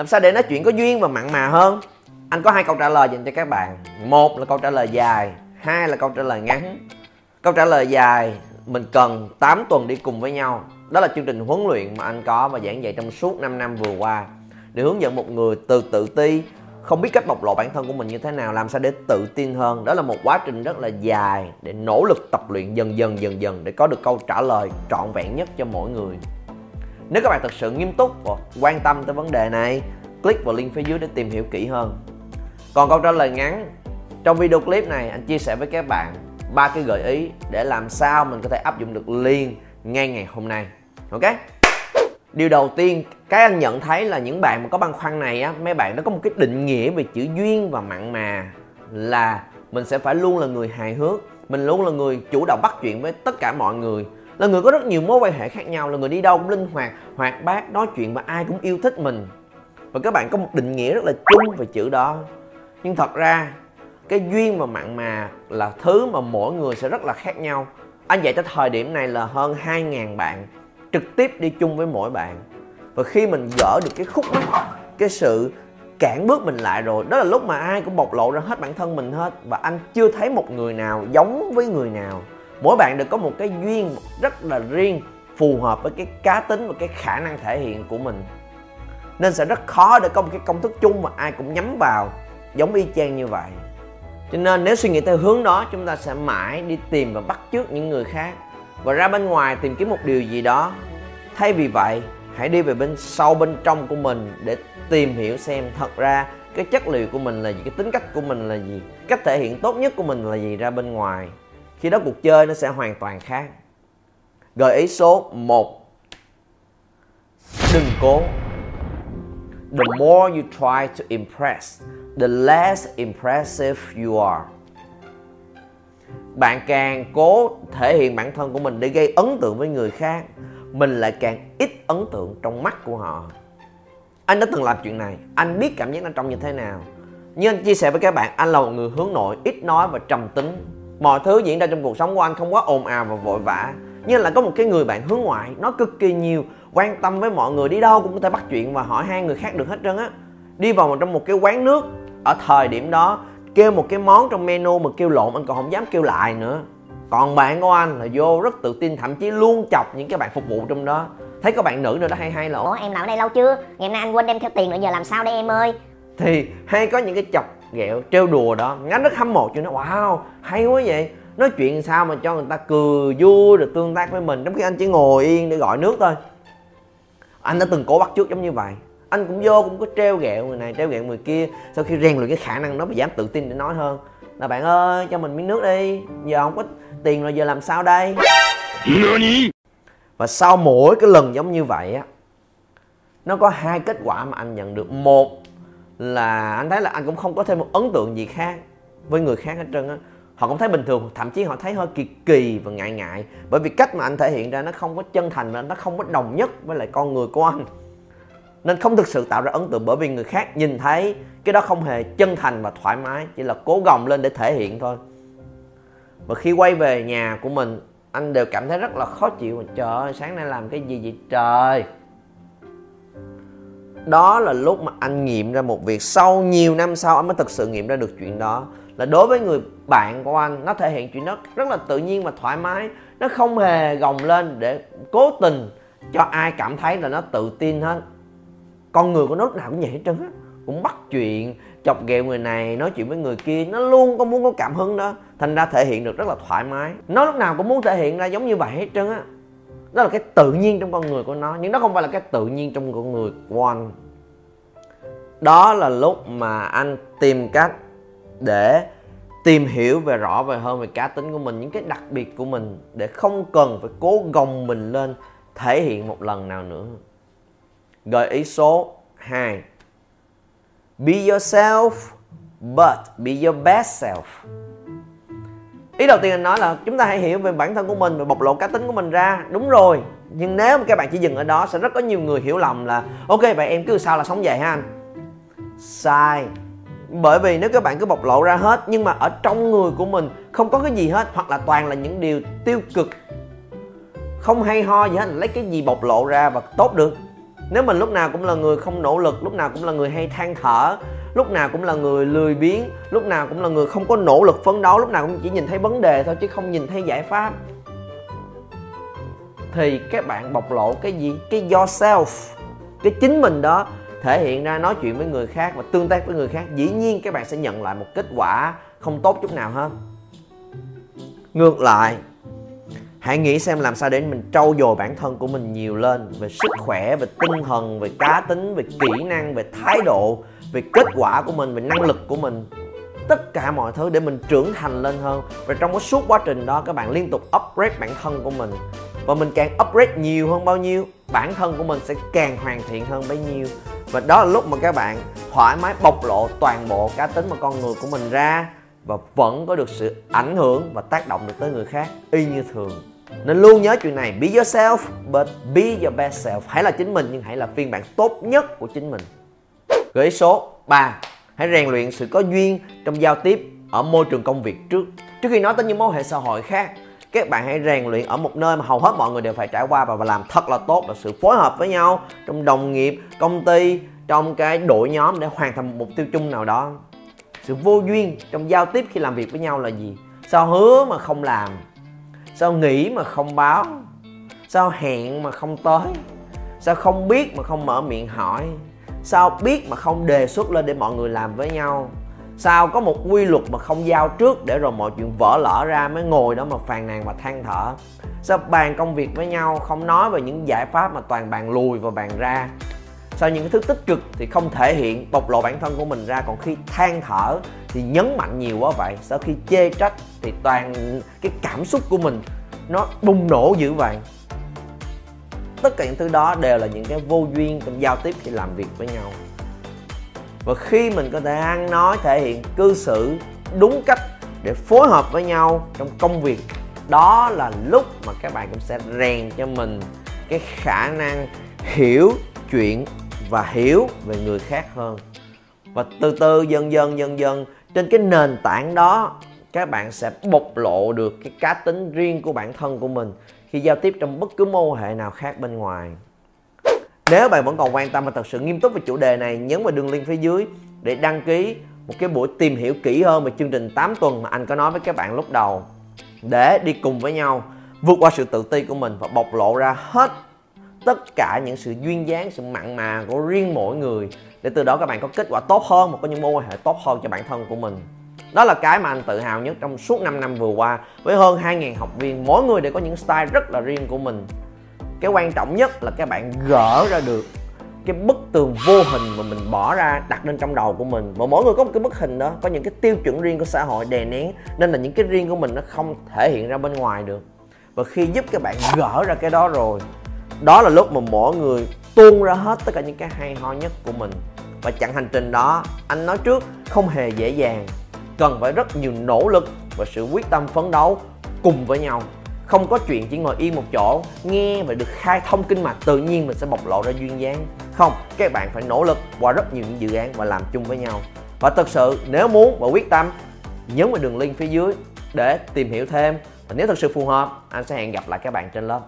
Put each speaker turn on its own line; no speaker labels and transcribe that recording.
làm sao để nói chuyện có duyên và mặn mà hơn? Anh có hai câu trả lời dành cho các bạn. Một là câu trả lời dài, hai là câu trả lời ngắn. Câu trả lời dài, mình cần 8 tuần đi cùng với nhau. Đó là chương trình huấn luyện mà anh có và giảng dạy trong suốt 5 năm vừa qua. Để hướng dẫn một người từ tự ti, không biết cách bộc lộ bản thân của mình như thế nào, làm sao để tự tin hơn. Đó là một quá trình rất là dài để nỗ lực tập luyện dần dần dần dần để có được câu trả lời trọn vẹn nhất cho mỗi người nếu các bạn thật sự nghiêm túc và quan tâm tới vấn đề này, click vào link phía dưới để tìm hiểu kỹ hơn. Còn câu trả lời ngắn, trong video clip này anh chia sẻ với các bạn ba cái gợi ý để làm sao mình có thể áp dụng được liền ngay ngày hôm nay. Ok? Điều đầu tiên, cái anh nhận thấy là những bạn mà có băn khoăn này á, mấy bạn nó có một cái định nghĩa về chữ duyên và mặn mà là mình sẽ phải luôn là người hài hước, mình luôn là người chủ động bắt chuyện với tất cả mọi người là người có rất nhiều mối quan hệ khác nhau, là người đi đâu cũng linh hoạt hoạt bát, nói chuyện và ai cũng yêu thích mình. Và các bạn có một định nghĩa rất là chung về chữ đó. Nhưng thật ra, cái duyên và mặn mà là thứ mà mỗi người sẽ rất là khác nhau. Anh dạy tới thời điểm này là hơn 2.000 bạn trực tiếp đi chung với mỗi bạn. Và khi mình gỡ được cái khúc mắc, cái sự cản bước mình lại rồi, đó là lúc mà ai cũng bộc lộ ra hết bản thân mình hết. Và anh chưa thấy một người nào giống với người nào mỗi bạn đều có một cái duyên rất là riêng, phù hợp với cái cá tính và cái khả năng thể hiện của mình. Nên sẽ rất khó để có một cái công thức chung mà ai cũng nhắm vào, giống y chang như vậy. Cho nên nếu suy nghĩ theo hướng đó, chúng ta sẽ mãi đi tìm và bắt chước những người khác. Và ra bên ngoài tìm kiếm một điều gì đó. Thay vì vậy, hãy đi về bên sâu bên trong của mình để tìm hiểu xem thật ra cái chất liệu của mình là gì, cái tính cách của mình là gì, cách thể hiện tốt nhất của mình là gì ra bên ngoài khi đó cuộc chơi nó sẽ hoàn toàn khác. Gợi ý số 1 đừng cố. The more you try to impress, the less impressive you are. Bạn càng cố thể hiện bản thân của mình để gây ấn tượng với người khác, mình lại càng ít ấn tượng trong mắt của họ. Anh đã từng làm chuyện này, anh biết cảm giác nó trong như thế nào. Như anh chia sẻ với các bạn, anh là một người hướng nội, ít nói và trầm tính mọi thứ diễn ra trong cuộc sống của anh không quá ồn ào và vội vã. Nhưng là có một cái người bạn hướng ngoại nó cực kỳ nhiều quan tâm với mọi người đi đâu cũng có thể bắt chuyện và hỏi hai người khác được hết trơn á. Đi vào trong một cái quán nước ở thời điểm đó kêu một cái món trong menu mà kêu lộn anh còn không dám kêu lại nữa. Còn bạn của anh là vô rất tự tin thậm chí luôn chọc những cái bạn phục vụ trong đó. Thấy có bạn nữ nữa đó hay hay là
Ủa em làm ở đây lâu chưa? Ngày nay anh quên đem theo tiền nữa giờ làm sao đây em ơi?
thì hay có những cái chọc ghẹo trêu đùa đó. Ngắn rất hâm mộ chuyện nó. Wow hay quá vậy. Nói chuyện sao mà cho người ta cười vui được tương tác với mình. Trong khi anh chỉ ngồi yên để gọi nước thôi. Anh đã từng cố bắt chước giống như vậy. Anh cũng vô cũng có treo ghẹo người này treo ghẹo người kia. Sau khi rèn luyện cái khả năng đó và dám tự tin để nói hơn. Là bạn ơi cho mình miếng nước đi. Giờ không có tiền rồi giờ làm sao đây? Và sau mỗi cái lần giống như vậy á nó có hai kết quả mà anh nhận được. Một là anh thấy là anh cũng không có thêm một ấn tượng gì khác với người khác hết trơn á. Họ cũng thấy bình thường, thậm chí họ thấy hơi kỳ kỳ và ngại ngại. Bởi vì cách mà anh thể hiện ra nó không có chân thành và nó không có đồng nhất với lại con người của anh. Nên không thực sự tạo ra ấn tượng bởi vì người khác nhìn thấy cái đó không hề chân thành và thoải mái, chỉ là cố gồng lên để thể hiện thôi. Và khi quay về nhà của mình, anh đều cảm thấy rất là khó chịu trời ơi, sáng nay làm cái gì vậy trời? Đó là lúc mà anh nghiệm ra một việc. Sau nhiều năm sau, anh mới thực sự nghiệm ra được chuyện đó. Là đối với người bạn của anh, nó thể hiện chuyện đó rất là tự nhiên và thoải mái. Nó không hề gồng lên để cố tình cho ai cảm thấy là nó tự tin hết. Con người của nó lúc nào cũng vậy hết trơn á. Cũng bắt chuyện, chọc ghẹo người này, nói chuyện với người kia. Nó luôn có muốn có cảm hứng đó. Thành ra thể hiện được rất là thoải mái. Nó lúc nào cũng muốn thể hiện ra giống như vậy hết trơn á đó là cái tự nhiên trong con người của nó. Nhưng nó không phải là cái tự nhiên trong con người của anh. Đó là lúc mà anh tìm cách để tìm hiểu về rõ về hơn về cá tính của mình, những cái đặc biệt của mình, để không cần phải cố gồng mình lên thể hiện một lần nào nữa. Gợi ý số 2 be yourself, but be your best self ý đầu tiên anh nói là chúng ta hãy hiểu về bản thân của mình và bộc lộ cá tính của mình ra. Đúng rồi, nhưng nếu mà các bạn chỉ dừng ở đó, sẽ rất có nhiều người hiểu lầm là, ok, vậy em cứ sao là sống vậy ha anh? Sai. Bởi vì nếu các bạn cứ bộc lộ ra hết, nhưng mà ở trong người của mình không có cái gì hết, hoặc là toàn là những điều tiêu cực, không hay ho gì hết lấy cái gì bộc lộ ra và tốt được. Nếu mình lúc nào cũng là người không nỗ lực, lúc nào cũng là người hay than thở lúc nào cũng là người lười biếng, lúc nào cũng là người không có nỗ lực phấn đấu, lúc nào cũng chỉ nhìn thấy vấn đề thôi chứ không nhìn thấy giải pháp. Thì các bạn bộc lộ cái gì? Cái yourself, cái chính mình đó thể hiện ra nói chuyện với người khác và tương tác với người khác. Dĩ nhiên các bạn sẽ nhận lại một kết quả không tốt chút nào hết. Ngược lại, hãy nghĩ xem làm sao để mình trau dồi bản thân của mình nhiều lên về sức khỏe, về tinh thần, về cá tính, về kỹ năng, về thái độ về kết quả của mình, về năng lực của mình, tất cả mọi thứ để mình trưởng thành lên hơn. Và trong cái suốt quá trình đó, các bạn liên tục upgrade bản thân của mình. Và mình càng upgrade nhiều hơn bao nhiêu, bản thân của mình sẽ càng hoàn thiện hơn bấy nhiêu. Và đó là lúc mà các bạn thoải mái bộc lộ toàn bộ cá tính và con người của mình ra và vẫn có được sự ảnh hưởng và tác động được tới người khác, y như thường. Nên luôn nhớ chuyện này, be yourself, but be your best self. Hãy là chính mình, nhưng hãy là phiên bản tốt nhất của chính mình gợi ý số 3 hãy rèn luyện sự có duyên trong giao tiếp ở môi trường công việc trước. Trước khi nói tới những mối hệ xã hội khác, các bạn hãy rèn luyện ở một nơi mà hầu hết mọi người đều phải trải qua và làm thật là tốt là sự phối hợp với nhau trong đồng nghiệp, công ty, trong cái đội nhóm để hoàn thành một mục tiêu chung nào đó. Sự vô duyên trong giao tiếp khi làm việc với nhau là gì? Sao hứa mà không làm? Sao nghĩ mà không báo? Sao hẹn mà không tới? Sao không biết mà không mở miệng hỏi? Sao biết mà không đề xuất lên để mọi người làm với nhau? Sao có một quy luật mà không giao trước để rồi mọi chuyện vỡ lỡ ra mới ngồi đó mà phàn nàn và than thở? Sao bàn công việc với nhau không nói về những giải pháp mà toàn bàn lùi và bàn ra? Sao những cái thứ tích cực thì không thể hiện, bộc lộ bản thân của mình ra, còn khi than thở thì nhấn mạnh nhiều quá vậy? Sao khi chê trách thì toàn cái cảm xúc của mình nó bùng nổ dữ vậy? Tất cả những thứ đó đều là những cái vô duyên trong giao tiếp khi làm việc với nhau. Và khi mình có thể ăn nói, thể hiện cư xử đúng cách để phối hợp với nhau trong công việc, đó là lúc mà các bạn cũng sẽ rèn cho mình cái khả năng hiểu chuyện và hiểu về người khác hơn. Và từ từ, dần dần dần dần, trên cái nền tảng đó, các bạn sẽ bộc lộ được cái cá tính riêng của bản thân của mình khi giao tiếp trong bất cứ mối quan hệ nào khác bên ngoài. Nếu bạn vẫn còn quan tâm và thật sự nghiêm túc về chủ đề này, nhấn vào đường link phía dưới để đăng ký một cái buổi tìm hiểu kỹ hơn về chương trình 8 tuần mà anh có nói với các bạn lúc đầu. Để đi cùng với nhau, vượt qua sự tự ti của mình và bộc lộ ra hết tất cả những sự duyên dáng, sự mặn mà của riêng mỗi người. Để từ đó các bạn có kết quả tốt hơn và có những mối quan hệ tốt hơn cho bản thân của mình đó là cái mà anh tự hào nhất trong suốt 5 năm vừa qua. Với hơn 2.000 học viên, mỗi người đều có những style rất là riêng của mình. Cái quan trọng nhất là các bạn gỡ ra được cái bức tường vô hình mà mình bỏ ra, đặt lên trong đầu của mình. Và mỗi người có một cái bức hình đó, có những cái tiêu chuẩn riêng của xã hội đè nén, nên là những cái riêng của mình nó không thể hiện ra bên ngoài được. Và khi giúp các bạn gỡ ra cái đó rồi, đó là lúc mà mỗi người tuôn ra hết tất cả những cái hay ho nhất của mình. Và chặng hành trình đó, anh nói trước, không hề dễ dàng cần phải rất nhiều nỗ lực và sự quyết tâm phấn đấu cùng với nhau. Không có chuyện chỉ ngồi yên một chỗ, nghe và được khai thông kinh mạch, tự nhiên mình sẽ bộc lộ ra duyên dáng. Không, các bạn phải nỗ lực qua rất nhiều những dự án và làm chung với nhau. Và thật sự, nếu muốn và quyết tâm, nhấn vào đường link phía dưới để tìm hiểu thêm. Và nếu thật sự phù hợp, anh sẽ hẹn gặp lại các bạn trên lớp.